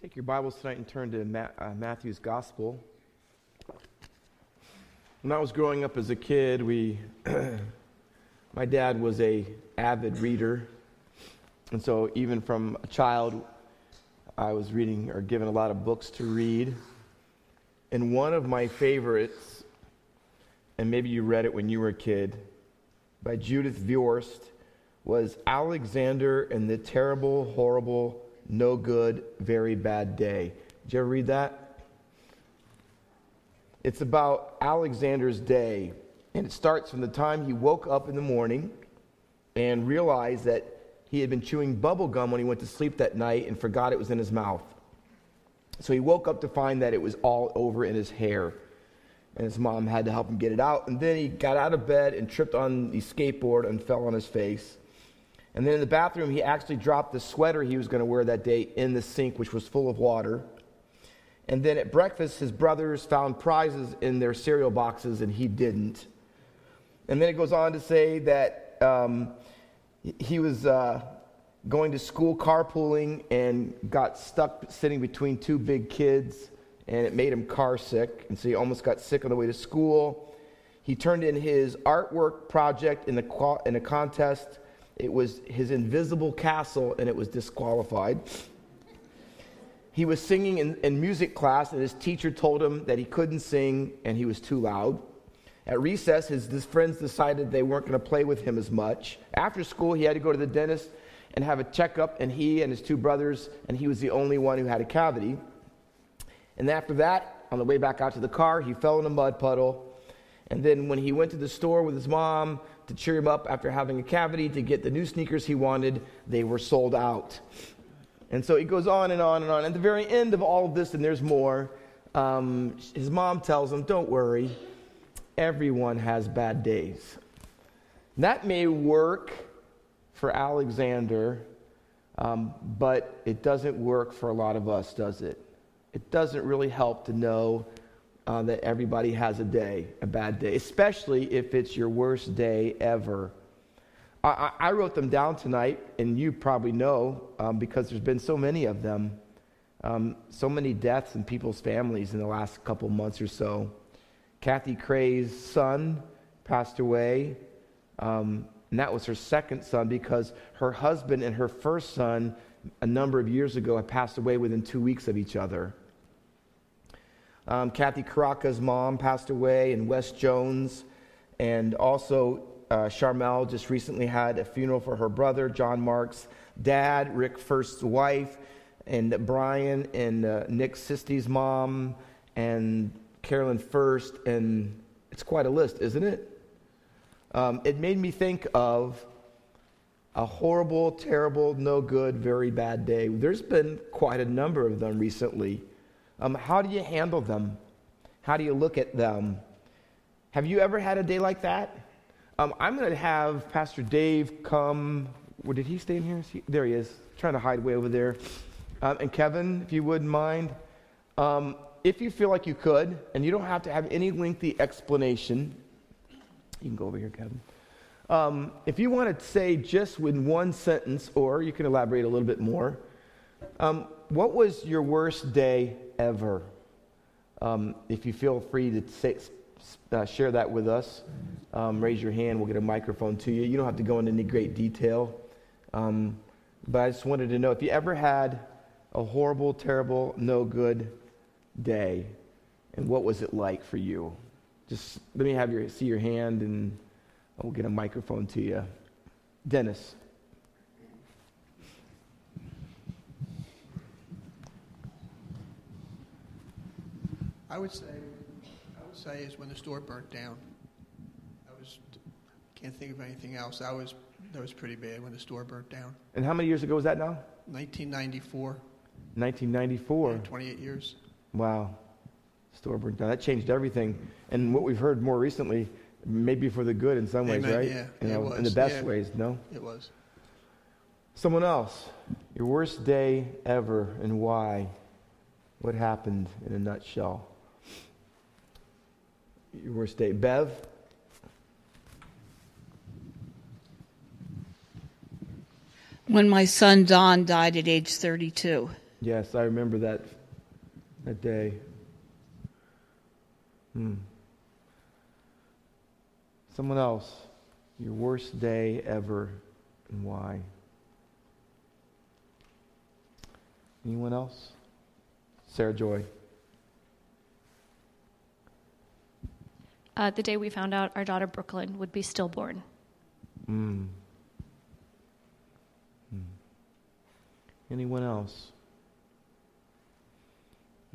Take your Bibles tonight and turn to Ma- uh, Matthew's Gospel. When I was growing up as a kid, we, my dad was a avid reader, and so even from a child, I was reading or given a lot of books to read. And one of my favorites, and maybe you read it when you were a kid, by Judith Viorst, was Alexander and the Terrible, Horrible no good, very bad day. Did you ever read that? It's about Alexander's day, and it starts from the time he woke up in the morning and realized that he had been chewing bubble gum when he went to sleep that night and forgot it was in his mouth. So he woke up to find that it was all over in his hair. And his mom had to help him get it out. And then he got out of bed and tripped on the skateboard and fell on his face. And then in the bathroom, he actually dropped the sweater he was going to wear that day in the sink, which was full of water. And then at breakfast, his brothers found prizes in their cereal boxes, and he didn't. And then it goes on to say that um, he was uh, going to school carpooling and got stuck sitting between two big kids, and it made him car sick. And so he almost got sick on the way to school. He turned in his artwork project in a, in a contest it was his invisible castle, and it was disqualified. He was singing in, in, music class, and his teacher told him that he couldn't sing and he was too loud. At recess, his, his friends decided they weren't going to play with him as much. After school, he had to go to the dentist and have a checkup, and he and his two brothers, and he was the only one who had a cavity. And after that, on the way back out to the car, he fell in a mud puddle. And then when he went to the store with his mom, to cheer him up after having a cavity to get the new sneakers he wanted. They were sold out. And so he goes on and on and on. At the very end of all of this, and there's more, um, his mom tells him, Don't worry, everyone has bad days. That may work for Alexander, um, but it doesn't work for a lot of us, does it? It doesn't really help to know uh, that everybody has a day, a bad day, especially if it's your worst day ever. I, I wrote them down tonight, and you probably know um, because there's been so many of them, um, so many deaths in people's families in the last couple months or so. Kathy Cray's son passed away, um, and that was her second son because her husband and her first son, a number of years ago, had passed away within two weeks of each other. Um, Kathy Caracas' mom passed away, and Wes Jones, and also uh, Charmel just recently had a funeral for her brother, John Mark's dad, Rick First's wife, and Brian and uh, Nick Sisty's mom, and Carolyn First, and it's quite a list, isn't it? Um, it made me think of a horrible, terrible, no good, very bad day. There's been quite a number of them recently. Um, how do you handle them? How do you look at them? Have you ever had a day like that? Um, I'm going to have Pastor Dave come. Where did he stay in here? He, there he is, trying to hide way over there. Um, and Kevin, if you wouldn't mind, um, if you feel like you could, and you don't have to have any lengthy explanation, you can go over here, Kevin. Um, if you want to say just in one sentence, or you can elaborate a little bit more, um, what was your worst day ever. Um, if you feel free to say, uh, share that with us, um, raise your hand. We'll get a microphone to you. You don't have to go into any great detail. Um, but I just wanted to know if you ever had a horrible, terrible, no good day, and what was it like for you? Just let me have your see your hand, and we'll get a microphone to you. Dennis. I would say, I would say is when the store burnt down. I was can't think of anything else. That was that was pretty bad when the store burnt down. And how many years ago was that now? 1994. 1994. Yeah, 28 years. Wow. Store burnt down. That changed everything. And what we've heard more recently, maybe for the good in some Amen. ways, right? Yeah, you know, it was. In the best yeah. ways, no? It was. Someone else. Your worst day ever and why? What happened in a nutshell? Your worst day. Bev? When When my son Don died at age 32. Yes, I remember that that day. Hmm. Someone else, your worst day ever, and why? Anyone else? Sarah Joy. Uh, the day we found out our daughter Brooklyn would be stillborn. Mm. Mm. Anyone else?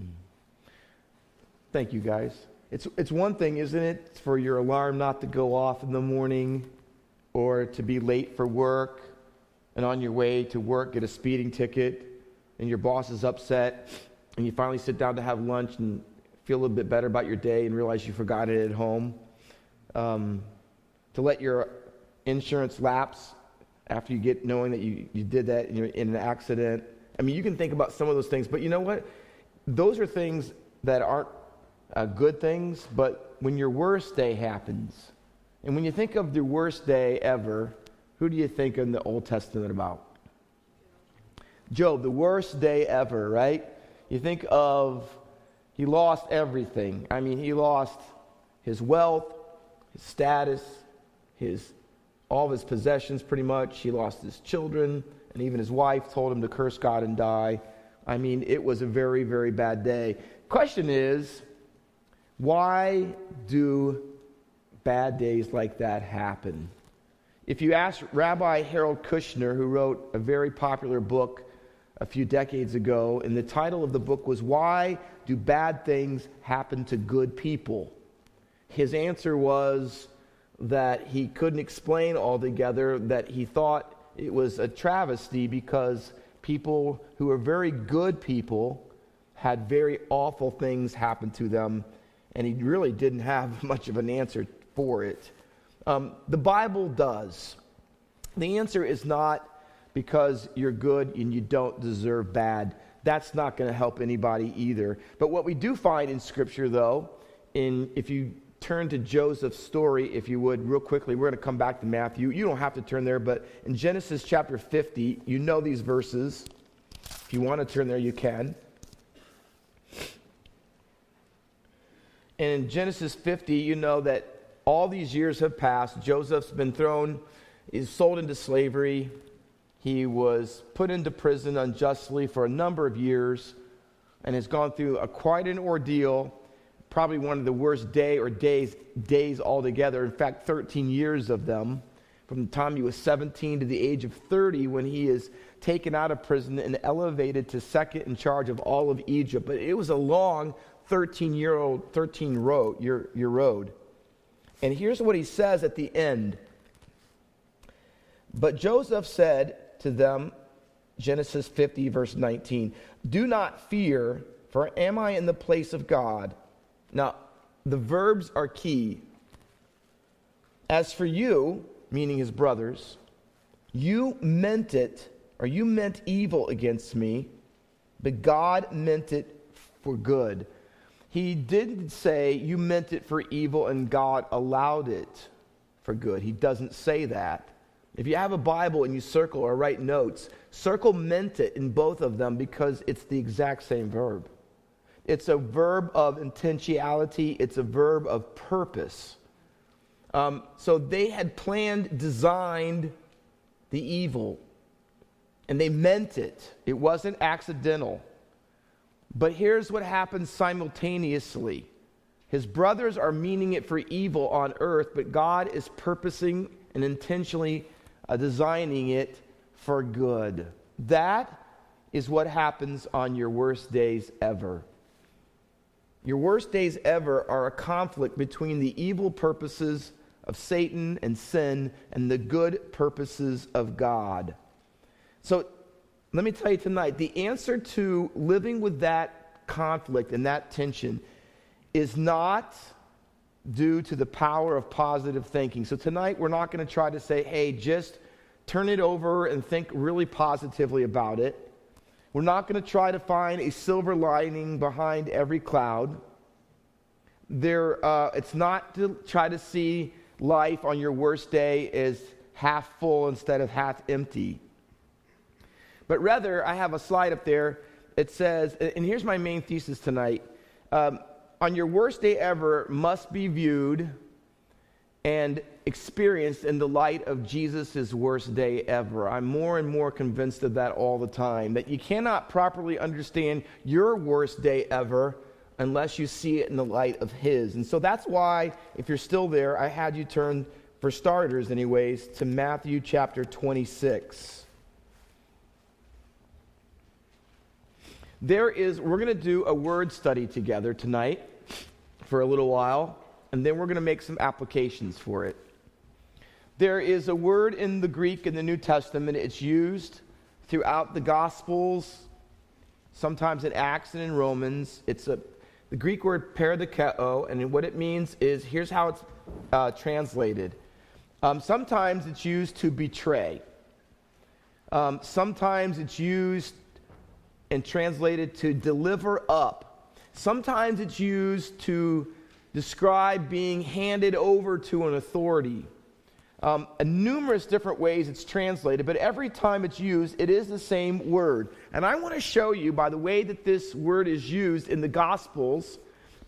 Mm. Thank you, guys. It's, it's one thing, isn't it, for your alarm not to go off in the morning or to be late for work and on your way to work get a speeding ticket and your boss is upset and you finally sit down to have lunch and feel a little bit better about your day and realize you forgot it at home. Um, to let your insurance lapse after you get knowing that you, you did that in, in an accident. I mean, you can think about some of those things, but you know what? Those are things that aren't uh, good things, but when your worst day happens, and when you think of the worst day ever, who do you think in the Old Testament about? Job, the worst day ever, right? You think of he lost everything. I mean, he lost his wealth, his status, his all of his possessions pretty much. He lost his children, and even his wife told him to curse God and die. I mean, it was a very, very bad day. Question is, why do bad days like that happen? If you ask Rabbi Harold Kushner, who wrote a very popular book a few decades ago, and the title of the book was Why Do Bad Things Happen to Good People? His answer was that he couldn't explain altogether, that he thought it was a travesty because people who are very good people had very awful things happen to them, and he really didn't have much of an answer for it. Um, the Bible does. The answer is not because you're good and you don't deserve bad. That's not going to help anybody either. But what we do find in Scripture, though, in if you turn to Joseph's story, if you would, real quickly, we're going to come back to Matthew. You don't have to turn there, but in Genesis chapter 50, you know these verses. If you want to turn there, you can. And in Genesis 50, you know that all these years have passed. Joseph's been thrown, is sold into slavery. He was put into prison unjustly for a number of years and has gone through a, quite an ordeal, probably one of the worst day or days, days altogether. In fact, 13 years of them, from the time he was 17 to the age of 30 when he is taken out of prison and elevated to second in charge of all of Egypt. But it was a long 13 year old, 13 road, year, year road. And here's what he says at the end. But Joseph said, to them, Genesis 50, verse 19, Do not fear, for am I in the place of God? Now, the verbs are key. As for you, meaning his brothers, you meant it, or you meant evil against me, but God meant it for good. He didn't say you meant it for evil and God allowed it for good. He doesn't say that. If you have a Bible and you circle or write notes, circle meant it in both of them because it's the exact same verb. It's a verb of intentionality, it's a verb of purpose. Um, so they had planned, designed the evil, and they meant it. It wasn't accidental. But here's what happens simultaneously his brothers are meaning it for evil on earth, but God is purposing and intentionally uh, designing it for good. That is what happens on your worst days ever. Your worst days ever are a conflict between the evil purposes of Satan and sin and the good purposes of God. So let me tell you tonight the answer to living with that conflict and that tension is not due to the power of positive thinking. So tonight we're not going to try to say, hey, just turn it over and think really positively about it. We're not going to try to find a silver lining behind every cloud. There, uh, it's not to try to see life on your worst day as half full instead of half empty. but rather I have a slide up there. It says, and here's my main thesis tonight um, on your worst day ever must be viewed and experienced in the light of Jesus' worst day ever. I'm more and more convinced of that all the time. That you cannot properly understand your worst day ever unless you see it in the light of His. And so that's why, if you're still there, I had you turn, for starters, anyways, to Matthew chapter 26. There is, we're going to do a word study together tonight for a little while, and then we're going to make some applications for it. There is a word in the Greek in the New Testament, it's used throughout the Gospels, sometimes in Acts and in Romans. It's a, the Greek word paradikeo, and what it means is here's how it's uh, translated. Um, sometimes it's used to betray. Um, sometimes it's used and translated to deliver up. Sometimes it's used to describe being handed over to an authority. Um, numerous different ways it's translated, but every time it's used, it is the same word. And I want to show you, by the way that this word is used in the Gospels,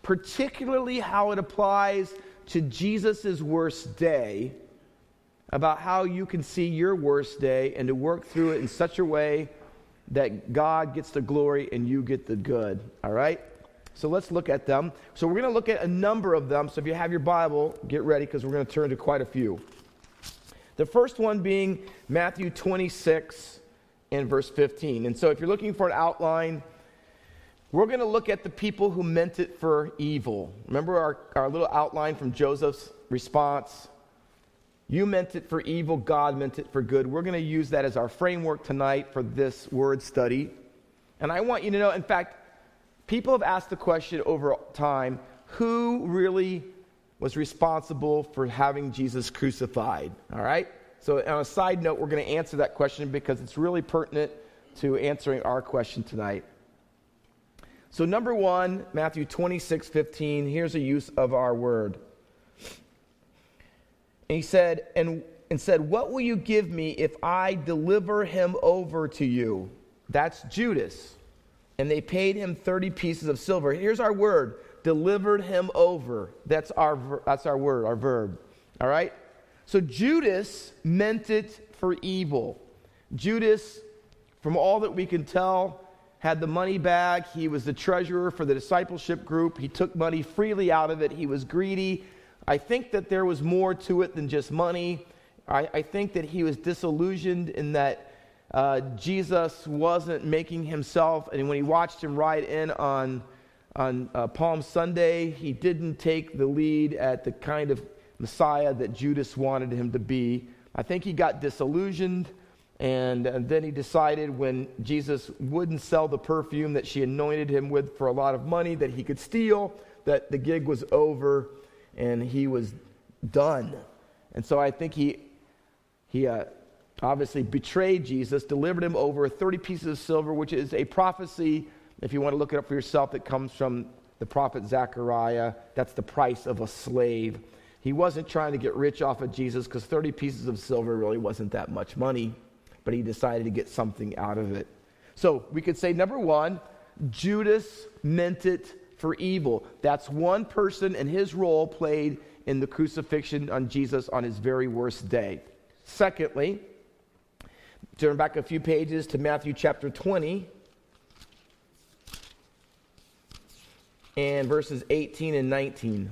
particularly how it applies to Jesus' worst day, about how you can see your worst day and to work through it in such a way that God gets the glory and you get the good. All right? So let's look at them. So we're going to look at a number of them. So if you have your Bible, get ready because we're going to turn to quite a few. The first one being Matthew 26 and verse 15. And so if you're looking for an outline, we're going to look at the people who meant it for evil. Remember our, our little outline from Joseph's response? You meant it for evil, God meant it for good. We're going to use that as our framework tonight for this word study. And I want you to know, in fact, people have asked the question over time who really was responsible for having Jesus crucified. All right? So, on a side note, we're going to answer that question because it's really pertinent to answering our question tonight. So, number one, Matthew 26, 15, here's a use of our word. And he said, and, and said, What will you give me if I deliver him over to you? That's Judas. And they paid him 30 pieces of silver. Here's our word delivered him over. That's our, that's our word, our verb. All right? So Judas meant it for evil. Judas, from all that we can tell, had the money bag. He was the treasurer for the discipleship group. He took money freely out of it. He was greedy. I think that there was more to it than just money. I, I think that he was disillusioned in that uh, Jesus wasn't making himself, and when he watched him ride in on on uh, Palm Sunday, he didn't take the lead at the kind of Messiah that Judas wanted him to be. I think he got disillusioned, and, and then he decided when Jesus wouldn't sell the perfume that she anointed him with for a lot of money that he could steal, that the gig was over and he was done. And so I think he, he uh, obviously betrayed Jesus, delivered him over 30 pieces of silver, which is a prophecy if you want to look it up for yourself, it comes from the prophet Zechariah. That's the price of a slave. He wasn't trying to get rich off of Jesus because 30 pieces of silver really wasn't that much money, but he decided to get something out of it. So we could say, number one, Judas meant it for evil. That's one person and his role played in the crucifixion on Jesus on his very worst day. Secondly, turn back a few pages to Matthew chapter 20. and verses 18 and 19.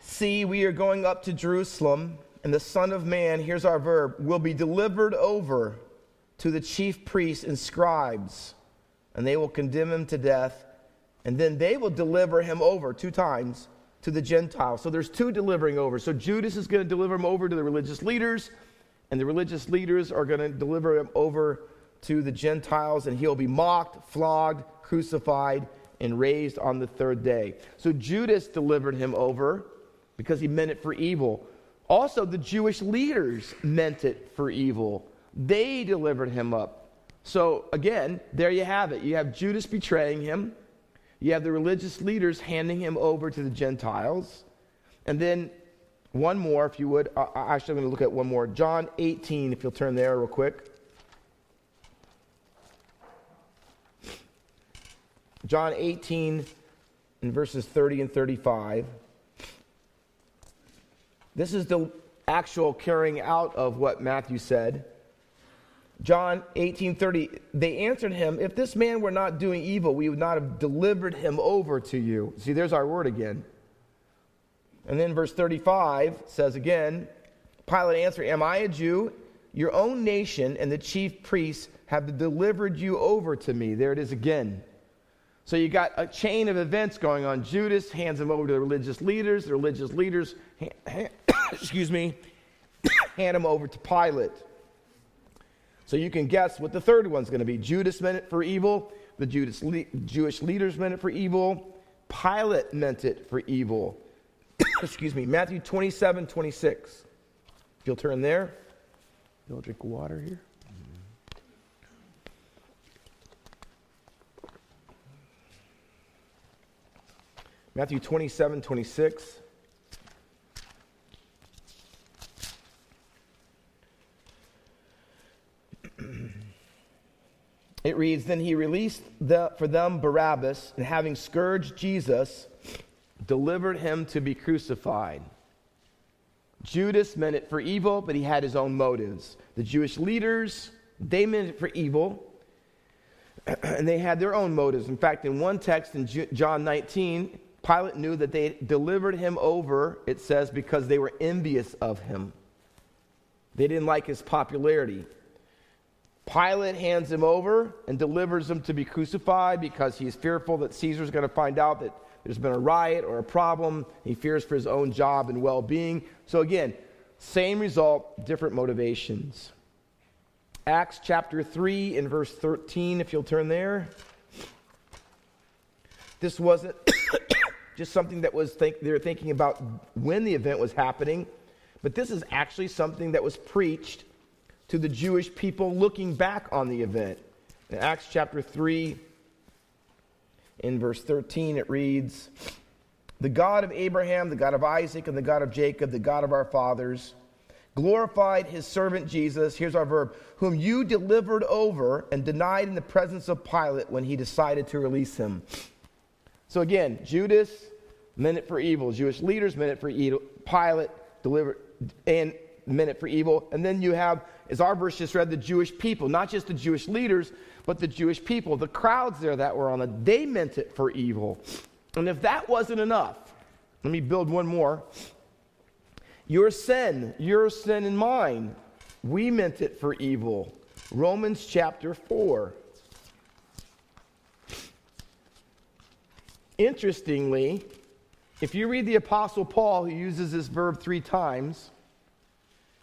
See, we are going up to Jerusalem, and the Son of Man, here's our verb, will be delivered over to the chief priests and scribes, and they will condemn him to death, and then they will deliver him over two times to the Gentiles. So there's two delivering over. So Judas is going to deliver him over to the religious leaders and the religious leaders are going to deliver him over to the Gentiles, and he'll be mocked, flogged, crucified, and raised on the third day. So Judas delivered him over because he meant it for evil. Also, the Jewish leaders meant it for evil. They delivered him up. So, again, there you have it. You have Judas betraying him, you have the religious leaders handing him over to the Gentiles, and then one more, if you would. Uh, actually, I'm going to look at one more. John 18, if you'll turn there real quick. John 18, in verses 30 and 35. This is the actual carrying out of what Matthew said. John 18:30 they answered him if this man were not doing evil we would not have delivered him over to you. See there's our word again. And then verse 35 says again Pilate answered am I a Jew your own nation and the chief priests have delivered you over to me. There it is again. So you got a chain of events going on. Judas hands him over to the religious leaders. The religious leaders, excuse me, hand him over to Pilate. So you can guess what the third one's going to be. Judas meant it for evil. The Judas le- Jewish leaders meant it for evil. Pilate meant it for evil. excuse me. Matthew 27, 26. If you'll turn there. You'll drink water here. Matthew 27, 26. It reads Then he released the, for them Barabbas, and having scourged Jesus, delivered him to be crucified. Judas meant it for evil, but he had his own motives. The Jewish leaders, they meant it for evil, and they had their own motives. In fact, in one text in John 19, Pilate knew that they delivered him over, it says, because they were envious of him. They didn't like his popularity. Pilate hands him over and delivers him to be crucified because he's fearful that Caesar's going to find out that there's been a riot or a problem. He fears for his own job and well being. So, again, same result, different motivations. Acts chapter 3 and verse 13, if you'll turn there. This wasn't just something that was think, they were thinking about when the event was happening, but this is actually something that was preached to the Jewish people looking back on the event. In Acts chapter 3, in verse 13, it reads The God of Abraham, the God of Isaac, and the God of Jacob, the God of our fathers, glorified his servant Jesus, here's our verb, whom you delivered over and denied in the presence of Pilate when he decided to release him. So again, Judas meant it for evil. Jewish leaders meant it for evil. Pilate delivered and meant it for evil. And then you have, as our verse just read, the Jewish people, not just the Jewish leaders, but the Jewish people, the crowds there that were on it, they meant it for evil. And if that wasn't enough, let me build one more. Your sin, your sin and mine, we meant it for evil. Romans chapter 4. Interestingly, if you read the Apostle Paul, who uses this verb three times,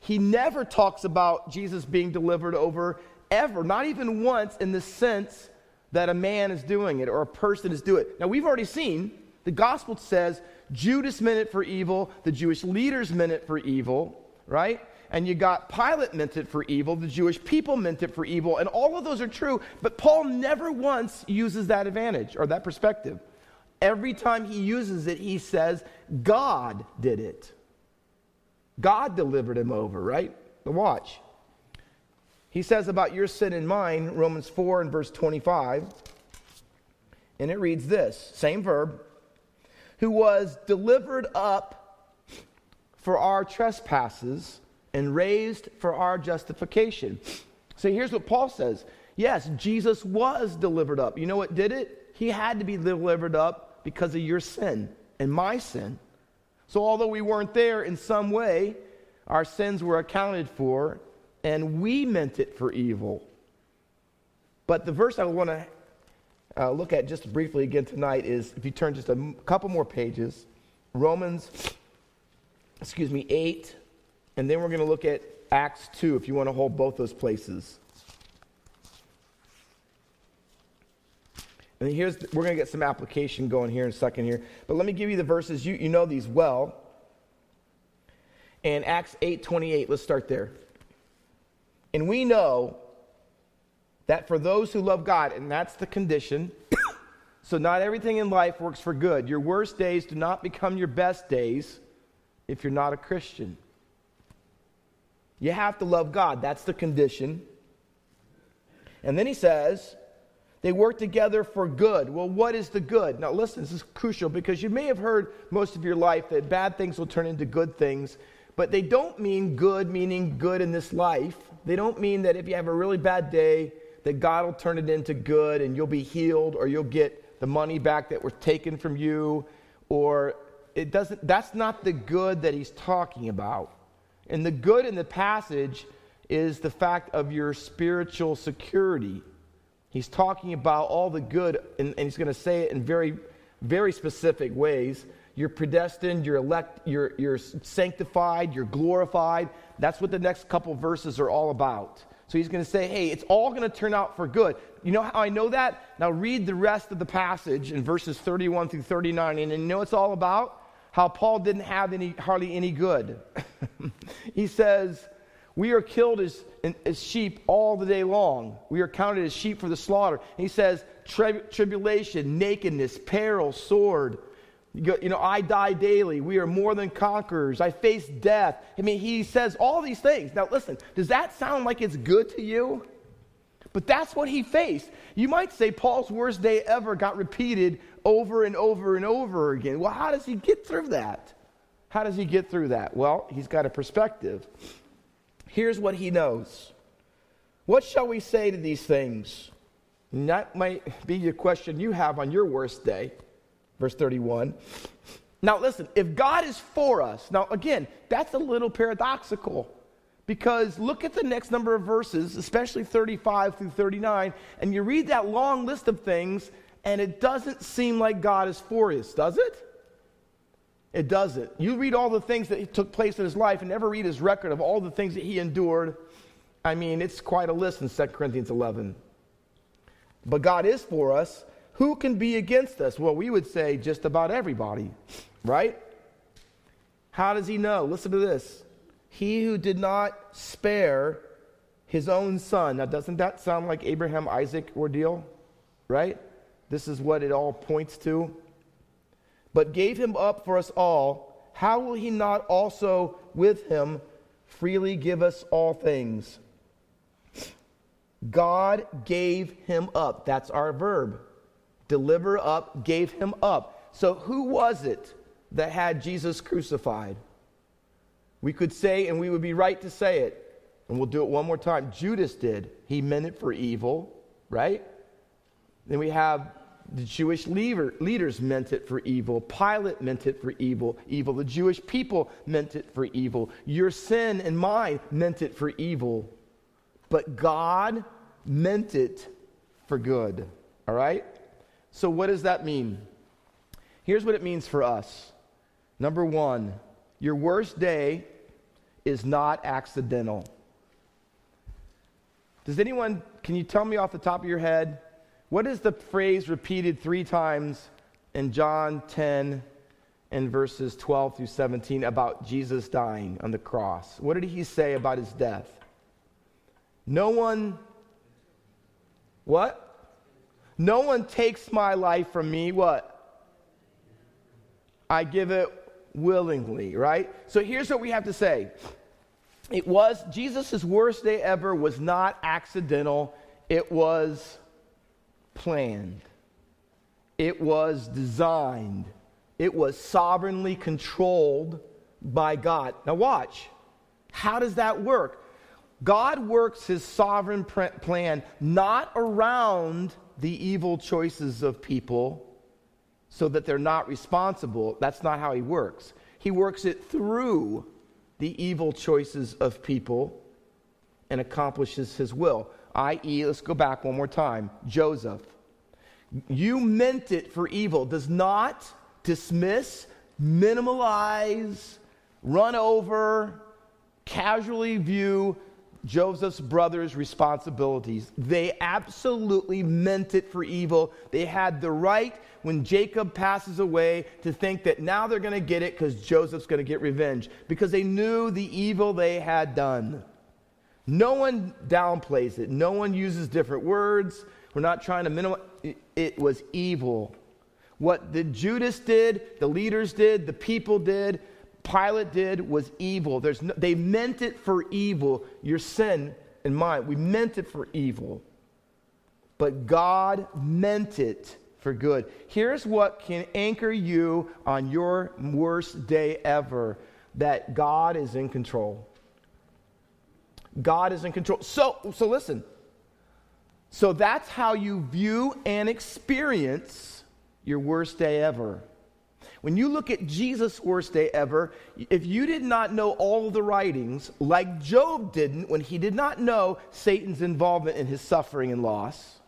he never talks about Jesus being delivered over ever, not even once in the sense that a man is doing it or a person is doing it. Now, we've already seen the gospel says Judas meant it for evil, the Jewish leaders meant it for evil, right? And you got Pilate meant it for evil, the Jewish people meant it for evil, and all of those are true, but Paul never once uses that advantage or that perspective. Every time he uses it, he says, God did it. God delivered him over, right? The watch. He says about your sin and mine, Romans 4 and verse 25, and it reads this same verb, who was delivered up for our trespasses and raised for our justification. So here's what Paul says Yes, Jesus was delivered up. You know what did it? He had to be delivered up because of your sin and my sin. So although we weren't there in some way, our sins were accounted for and we meant it for evil. But the verse I want to uh, look at just briefly again tonight is if you turn just a m- couple more pages, Romans, excuse me, 8, and then we're going to look at Acts 2 if you want to hold both those places. And here's, we're going to get some application going here in a second here. But let me give you the verses. You, you know these well. In Acts 8 28, let's start there. And we know that for those who love God, and that's the condition, so not everything in life works for good. Your worst days do not become your best days if you're not a Christian. You have to love God. That's the condition. And then he says, they work together for good. Well, what is the good? Now, listen, this is crucial because you may have heard most of your life that bad things will turn into good things, but they don't mean good, meaning good in this life. They don't mean that if you have a really bad day, that God will turn it into good and you'll be healed or you'll get the money back that was taken from you or it doesn't that's not the good that he's talking about. And the good in the passage is the fact of your spiritual security. He's talking about all the good, and, and he's going to say it in very, very specific ways. You're predestined, you're elect, you're, you're sanctified, you're glorified. That's what the next couple verses are all about. So he's going to say, hey, it's all going to turn out for good. You know how I know that? Now read the rest of the passage in verses 31 through 39, and you know it's all about? How Paul didn't have any, hardly any good. he says, we are killed as, as sheep all the day long. We are counted as sheep for the slaughter. And he says, tri- tribulation, nakedness, peril, sword. You know, I die daily. We are more than conquerors. I face death. I mean, he says all these things. Now, listen, does that sound like it's good to you? But that's what he faced. You might say Paul's worst day ever got repeated over and over and over again. Well, how does he get through that? How does he get through that? Well, he's got a perspective. Here's what he knows. What shall we say to these things? And that might be your question you have on your worst day. Verse 31. Now, listen, if God is for us, now again, that's a little paradoxical because look at the next number of verses, especially 35 through 39, and you read that long list of things, and it doesn't seem like God is for us, does it? It doesn't. You read all the things that took place in his life and never read his record of all the things that he endured. I mean, it's quite a list in 2 Corinthians 11. But God is for us. Who can be against us? Well, we would say just about everybody, right? How does he know? Listen to this. He who did not spare his own son. Now, doesn't that sound like Abraham Isaac ordeal? Right? This is what it all points to but gave him up for us all, how will he not also with him freely give us all things? God gave him up. That's our verb. Deliver up, gave him up. So who was it that had Jesus crucified? We could say, and we would be right to say it, and we'll do it one more time. Judas did. He meant it for evil, right? Then we have the Jewish leader, leaders meant it for evil. Pilate meant it for evil. Evil. The Jewish people meant it for evil. Your sin and mine meant it for evil. But God meant it for good. All right? So, what does that mean? Here's what it means for us. Number one, your worst day is not accidental. Does anyone, can you tell me off the top of your head, what is the phrase repeated three times in John 10 and verses 12 through 17 about Jesus dying on the cross? What did he say about his death? No one, what? No one takes my life from me. What? I give it willingly, right? So here's what we have to say. It was Jesus' worst day ever was not accidental. It was planned, it was designed, it was sovereignly controlled by God. Now, watch. How does that work? God works his sovereign plan not around the evil choices of people so that they're not responsible. That's not how he works. He works it through the evil choices of people and accomplishes his will i.e., let's go back one more time Joseph. You meant it for evil, does not dismiss, minimalize, run over, casually view Joseph's brothers' responsibilities. They absolutely meant it for evil. They had the right, when Jacob passes away, to think that now they're going to get it because Joseph's going to get revenge because they knew the evil they had done. No one downplays it. No one uses different words. We're not trying to minimize. It was evil. What the Judas did, the leaders did, the people did, Pilate did was evil. No, they meant it for evil. Your sin and mine, we meant it for evil. But God meant it for good. Here's what can anchor you on your worst day ever that God is in control. God is in control. So, so listen. So that's how you view and experience your worst day ever. When you look at Jesus' worst day ever, if you did not know all the writings, like Job didn't when he did not know Satan's involvement in his suffering and loss,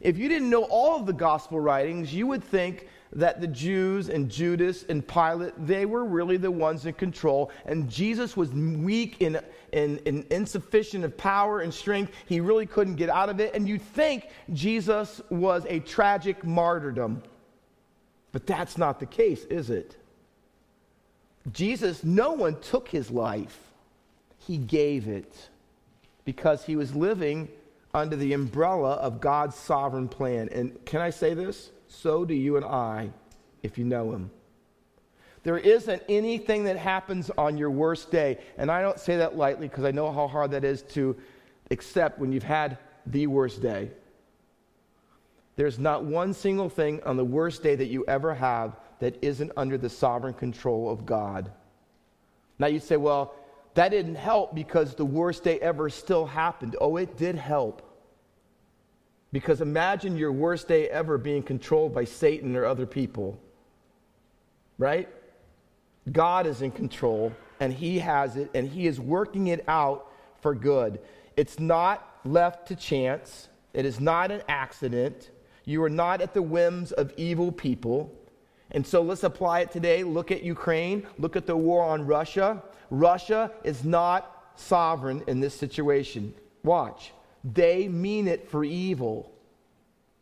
if you didn't know all of the gospel writings, you would think that the Jews and Judas and Pilate, they were really the ones in control. And Jesus was weak and, and, and insufficient of power and strength. He really couldn't get out of it. And you think Jesus was a tragic martyrdom. But that's not the case, is it? Jesus, no one took his life, he gave it because he was living under the umbrella of God's sovereign plan. And can I say this? So do you and I if you know him. There isn't anything that happens on your worst day. And I don't say that lightly because I know how hard that is to accept when you've had the worst day. There's not one single thing on the worst day that you ever have that isn't under the sovereign control of God. Now you say, well, that didn't help because the worst day ever still happened. Oh, it did help. Because imagine your worst day ever being controlled by Satan or other people. Right? God is in control and He has it and He is working it out for good. It's not left to chance, it is not an accident. You are not at the whims of evil people. And so let's apply it today. Look at Ukraine, look at the war on Russia. Russia is not sovereign in this situation. Watch. They mean it for evil.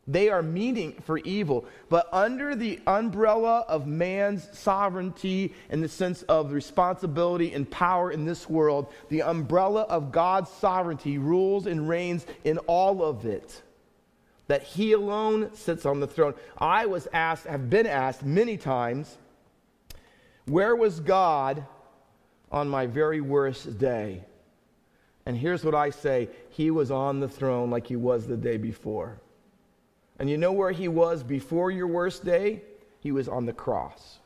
They are meaning for evil. But under the umbrella of man's sovereignty in the sense of responsibility and power in this world, the umbrella of God's sovereignty rules and reigns in all of it. That He alone sits on the throne. I was asked, have been asked many times, where was God on my very worst day? And here's what I say He was on the throne like He was the day before. And you know where he was before your worst day? He was on the cross.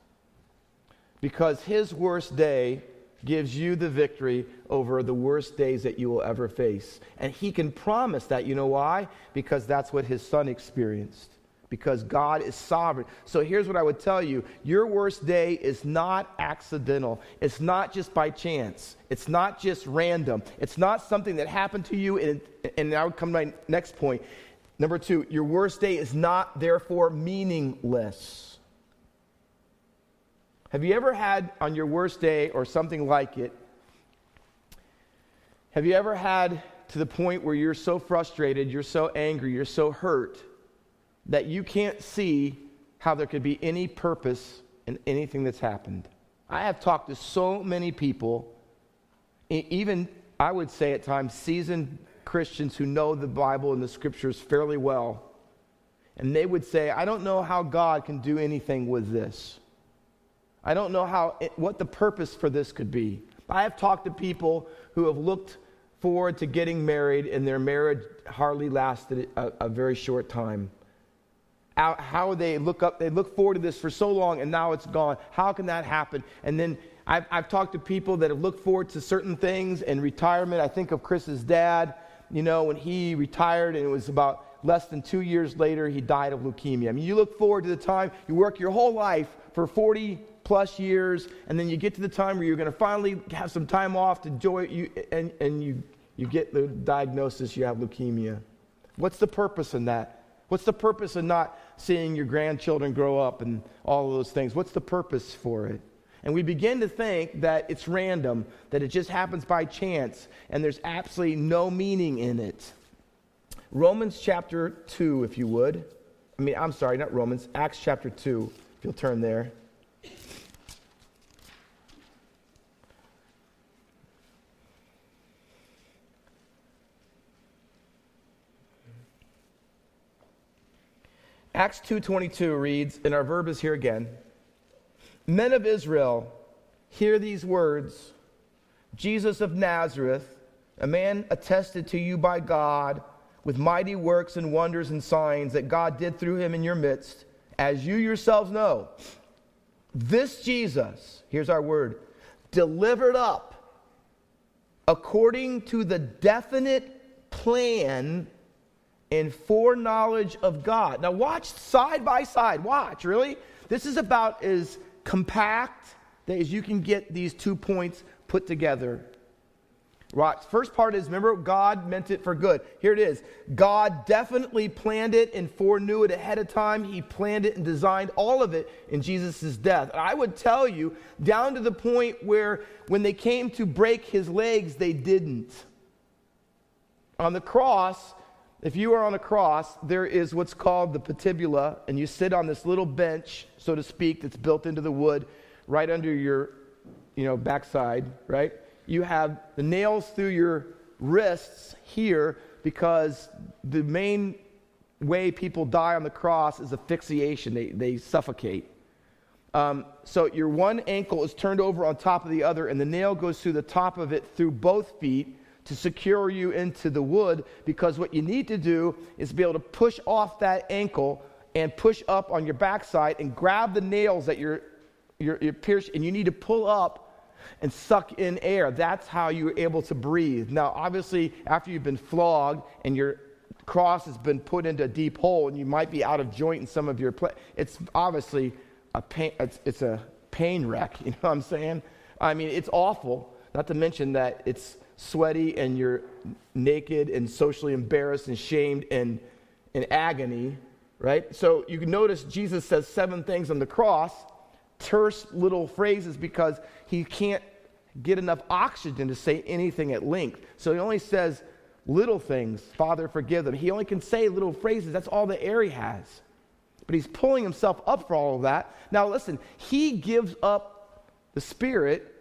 Because his worst day gives you the victory over the worst days that you will ever face. And he can promise that. You know why? Because that's what his son experienced. Because God is sovereign. So here's what I would tell you your worst day is not accidental. It's not just by chance. It's not just random. It's not something that happened to you. And, and now would come to my next point. Number two, your worst day is not therefore meaningless. Have you ever had on your worst day or something like it? Have you ever had to the point where you're so frustrated, you're so angry, you're so hurt that you can't see how there could be any purpose in anything that's happened? I have talked to so many people, even I would say at times seasoned Christians who know the Bible and the scriptures fairly well. And they would say, I don't know how God can do anything with this. I don't know how it, what the purpose for this could be. I have talked to people who have looked forward to getting married, and their marriage hardly lasted a, a very short time. How, how they look up, they look forward to this for so long, and now it's gone. How can that happen? And then I've, I've talked to people that have looked forward to certain things and retirement. I think of Chris's dad you know, when he retired and it was about less than two years later, he died of leukemia. I mean, you look forward to the time, you work your whole life for 40 plus years, and then you get to the time where you're going to finally have some time off to enjoy you, and, and you, you get the diagnosis you have leukemia. What's the purpose in that? What's the purpose of not seeing your grandchildren grow up and all of those things? What's the purpose for it? And we begin to think that it's random, that it just happens by chance, and there's absolutely no meaning in it. Romans chapter 2, if you would. I mean, I'm sorry, not Romans, Acts chapter 2, if you'll turn there. Acts 2:22 reads, and our verb is here again men of Israel, hear these words Jesus of Nazareth, a man attested to you by God with mighty works and wonders and signs that God did through him in your midst, as you yourselves know. This Jesus, here's our word, delivered up according to the definite plan and foreknowledge of God. Now, watch side by side. Watch, really? This is about as compact as you can get these two points put together. Right. First part is remember, God meant it for good. Here it is. God definitely planned it and foreknew it ahead of time. He planned it and designed all of it in Jesus' death. And I would tell you, down to the point where when they came to break his legs, they didn't. On the cross, if you are on a cross, there is what's called the patibula, and you sit on this little bench, so to speak, that's built into the wood right under your you know, backside, right? you have the nails through your wrists here because the main way people die on the cross is asphyxiation, they, they suffocate. Um, so your one ankle is turned over on top of the other, and the nail goes through the top of it through both feet to secure you into the wood because what you need to do is be able to push off that ankle and push up on your backside and grab the nails that you're, you're, you're pierced, and you need to pull up and suck in air. That's how you're able to breathe. Now, obviously, after you've been flogged and your cross has been put into a deep hole and you might be out of joint in some of your, pla- it's obviously a pain, it's, it's a pain wreck. You know what I'm saying? I mean, it's awful. Not to mention that it's sweaty and you're naked and socially embarrassed and shamed and in agony, right? So you can notice Jesus says seven things on the cross terse little phrases because he can't get enough oxygen to say anything at length. So he only says little things, Father, forgive them. He only can say little phrases. That's all the air he has. But he's pulling himself up for all of that. Now, listen, he gives up the Spirit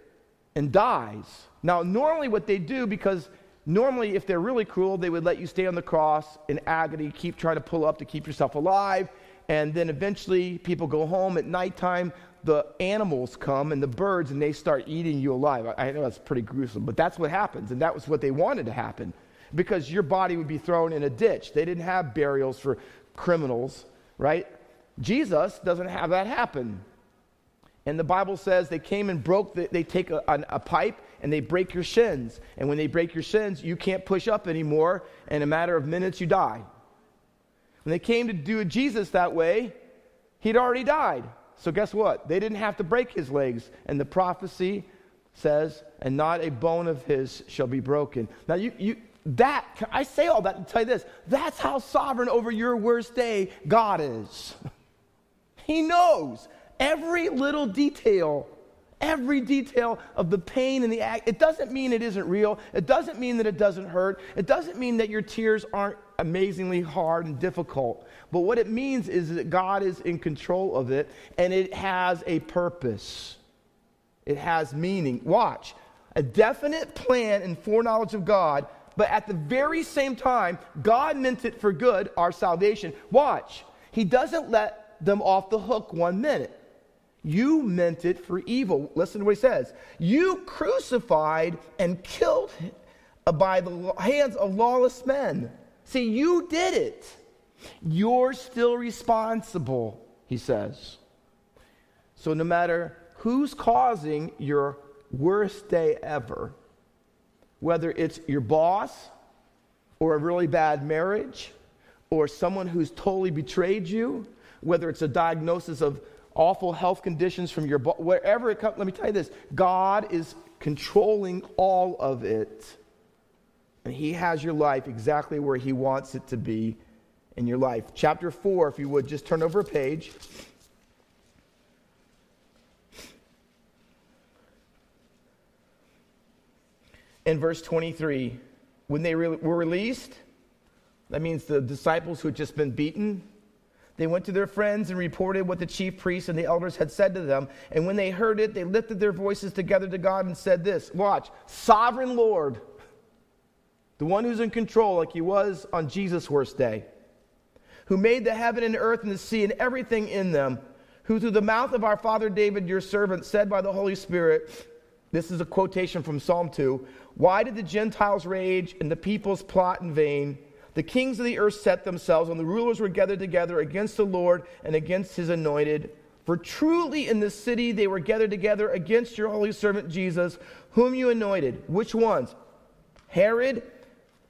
and dies. Now, normally, what they do, because normally, if they're really cruel, they would let you stay on the cross in agony, keep trying to pull up to keep yourself alive. And then eventually, people go home at nighttime the animals come and the birds and they start eating you alive. I know that's pretty gruesome, but that's what happens. And that was what they wanted to happen because your body would be thrown in a ditch. They didn't have burials for criminals, right? Jesus doesn't have that happen. And the Bible says they came and broke, the, they take a, a, a, pipe and they break your shins. And when they break your shins, you can't push up anymore. In a matter of minutes, you die. When they came to do Jesus that way, he'd already died. So, guess what? They didn't have to break his legs. And the prophecy says, and not a bone of his shall be broken. Now, you, you, that, I say all that to tell you this that's how sovereign over your worst day God is. He knows every little detail, every detail of the pain and the act. It doesn't mean it isn't real. It doesn't mean that it doesn't hurt. It doesn't mean that your tears aren't amazingly hard and difficult. But what it means is that God is in control of it and it has a purpose. It has meaning. Watch. A definite plan and foreknowledge of God, but at the very same time, God meant it for good, our salvation. Watch. He doesn't let them off the hook one minute. You meant it for evil. Listen to what he says. You crucified and killed by the hands of lawless men. See, you did it. You're still responsible, he says. So, no matter who's causing your worst day ever, whether it's your boss or a really bad marriage or someone who's totally betrayed you, whether it's a diagnosis of awful health conditions from your wherever it comes, let me tell you this God is controlling all of it. And He has your life exactly where He wants it to be in your life. Chapter 4, if you would, just turn over a page. In verse 23, when they were released, that means the disciples who had just been beaten, they went to their friends and reported what the chief priests and the elders had said to them. And when they heard it, they lifted their voices together to God and said this Watch, sovereign Lord, the one who's in control, like he was on Jesus' worst day who made the heaven and earth and the sea and everything in them, who through the mouth of our father David, your servant, said by the Holy Spirit, this is a quotation from Psalm 2 Why did the Gentiles rage and the peoples plot in vain? The kings of the earth set themselves, and the rulers were gathered together against the Lord and against his anointed. For truly in this city they were gathered together against your holy servant Jesus, whom you anointed. Which ones? Herod,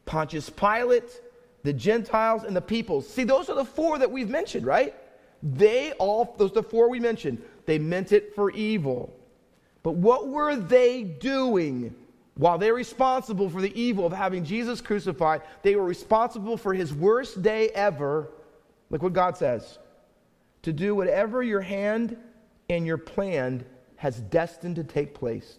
Pontius Pilate, the Gentiles, and the peoples. See, those are the four that we've mentioned, right? They all, those the four we mentioned. They meant it for evil. But what were they doing? While they're responsible for the evil of having Jesus crucified, they were responsible for his worst day ever. Look what God says to do whatever your hand and your plan has destined to take place.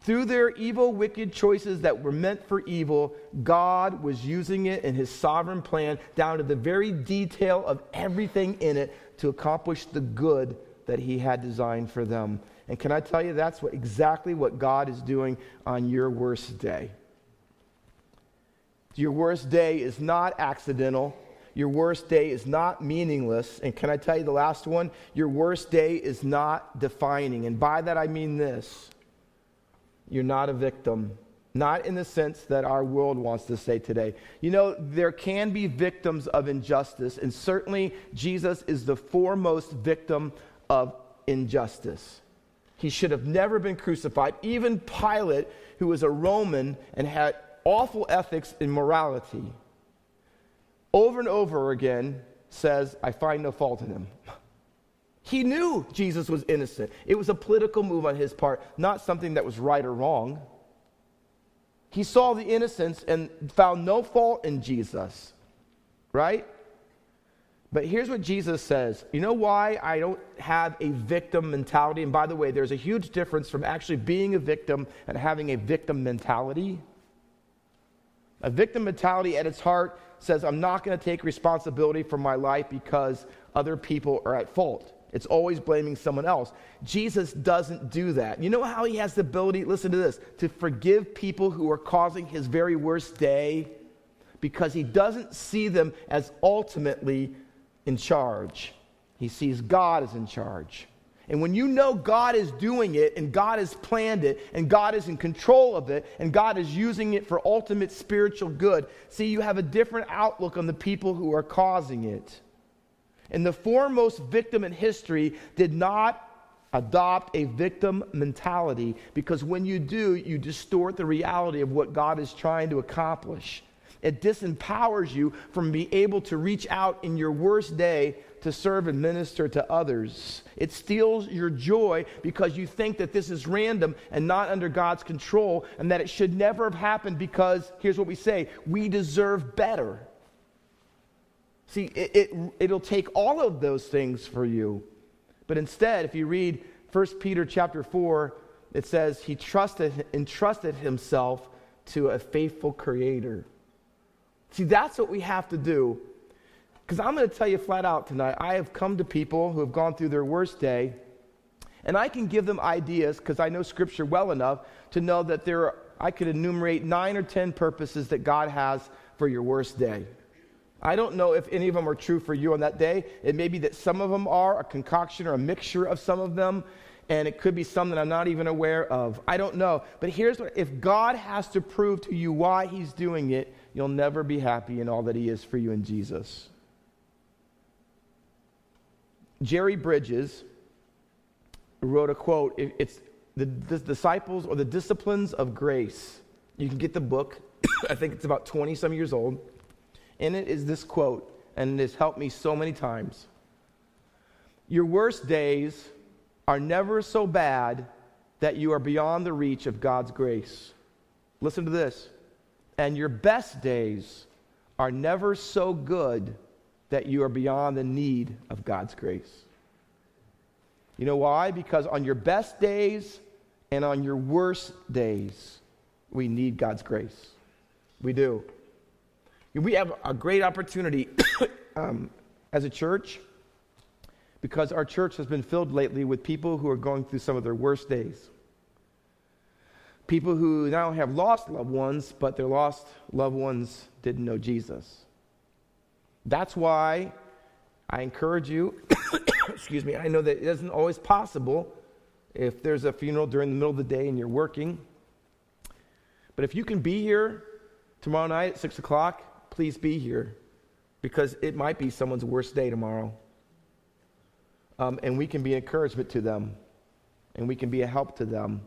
Through their evil, wicked choices that were meant for evil, God was using it in his sovereign plan down to the very detail of everything in it to accomplish the good that he had designed for them. And can I tell you, that's what, exactly what God is doing on your worst day. Your worst day is not accidental. Your worst day is not meaningless. And can I tell you the last one? Your worst day is not defining. And by that I mean this you're not a victim. Not in the sense that our world wants to say today. You know, there can be victims of injustice, and certainly Jesus is the foremost victim of injustice. He should have never been crucified. Even Pilate, who was a Roman and had awful ethics and morality, over and over again says, I find no fault in him. He knew Jesus was innocent. It was a political move on his part, not something that was right or wrong. He saw the innocence and found no fault in Jesus, right? But here's what Jesus says. You know why I don't have a victim mentality? And by the way, there's a huge difference from actually being a victim and having a victim mentality. A victim mentality at its heart says, I'm not going to take responsibility for my life because other people are at fault. It's always blaming someone else. Jesus doesn't do that. You know how he has the ability, listen to this, to forgive people who are causing his very worst day? Because he doesn't see them as ultimately in charge. He sees God is in charge. And when you know God is doing it and God has planned it and God is in control of it and God is using it for ultimate spiritual good, see, you have a different outlook on the people who are causing it. And the foremost victim in history did not adopt a victim mentality because when you do, you distort the reality of what God is trying to accomplish. It disempowers you from being able to reach out in your worst day to serve and minister to others. It steals your joy because you think that this is random and not under God's control and that it should never have happened because, here's what we say, we deserve better. See, it, it, will take all of those things for you. But instead, if you read 1 Peter chapter 4, it says he trusted, entrusted himself to a faithful creator. See, that's what we have to do. Because I'm going to tell you flat out tonight, I have come to people who have gone through their worst day, and I can give them ideas because I know Scripture well enough to know that there are, I could enumerate nine or ten purposes that God has for your worst day. I don't know if any of them are true for you on that day. It may be that some of them are a concoction or a mixture of some of them, and it could be some that I'm not even aware of. I don't know. But here's what if God has to prove to you why He's doing it, you'll never be happy in all that He is for you in Jesus. Jerry Bridges wrote a quote. It's the, the disciples or the disciplines of grace. You can get the book. I think it's about 20 some years old. In it is this quote, and it has helped me so many times. Your worst days are never so bad that you are beyond the reach of God's grace. Listen to this and your best days are never so good that you are beyond the need of God's grace. You know why? Because on your best days and on your worst days, we need God's grace. We do. We have a great opportunity um, as a church because our church has been filled lately with people who are going through some of their worst days. People who now have lost loved ones, but their lost loved ones didn't know Jesus. That's why I encourage you, excuse me, I know that it isn't always possible if there's a funeral during the middle of the day and you're working. But if you can be here tomorrow night at 6 o'clock, please be here because it might be someone's worst day tomorrow. Um, and we can be encouragement to them, and we can be a help to them.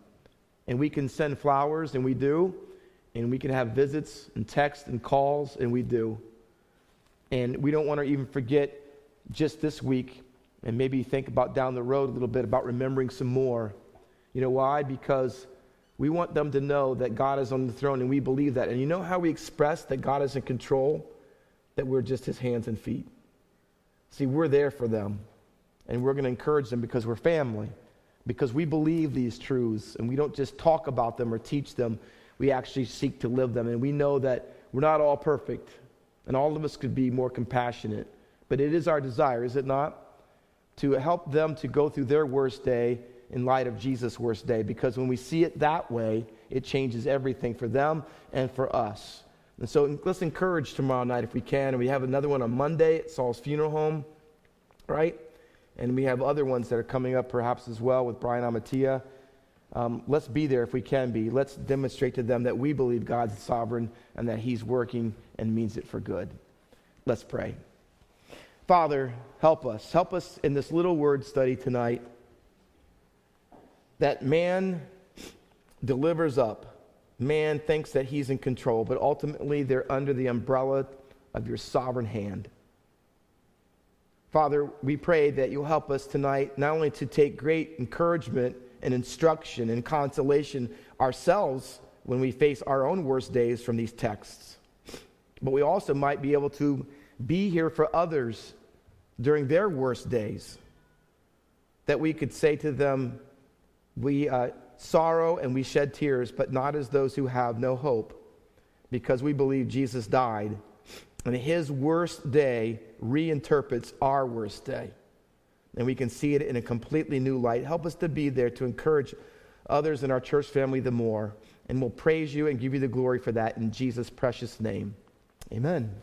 And we can send flowers, and we do. And we can have visits and texts and calls, and we do. And we don't want to even forget just this week, and maybe think about down the road a little bit about remembering some more. You know why? Because we want them to know that God is on the throne, and we believe that. And you know how we express that God is in control? That we're just his hands and feet. See, we're there for them, and we're going to encourage them because we're family, because we believe these truths, and we don't just talk about them or teach them, we actually seek to live them. And we know that we're not all perfect, and all of us could be more compassionate. But it is our desire, is it not? To help them to go through their worst day in light of Jesus' worst day. Because when we see it that way, it changes everything for them and for us. And so let's encourage tomorrow night if we can. And we have another one on Monday at Saul's Funeral Home, right? And we have other ones that are coming up perhaps as well with Brian Amatia. Um, let's be there if we can be. Let's demonstrate to them that we believe God's sovereign and that He's working and means it for good. Let's pray. Father, help us. Help us in this little word study tonight that man delivers up. Man thinks that he's in control, but ultimately they're under the umbrella of your sovereign hand. Father, we pray that you'll help us tonight not only to take great encouragement and instruction and consolation ourselves when we face our own worst days from these texts, but we also might be able to be here for others during their worst days. That we could say to them, We uh, sorrow and we shed tears, but not as those who have no hope, because we believe Jesus died. And his worst day reinterprets our worst day. And we can see it in a completely new light. Help us to be there to encourage others in our church family the more. And we'll praise you and give you the glory for that in Jesus' precious name. Amen.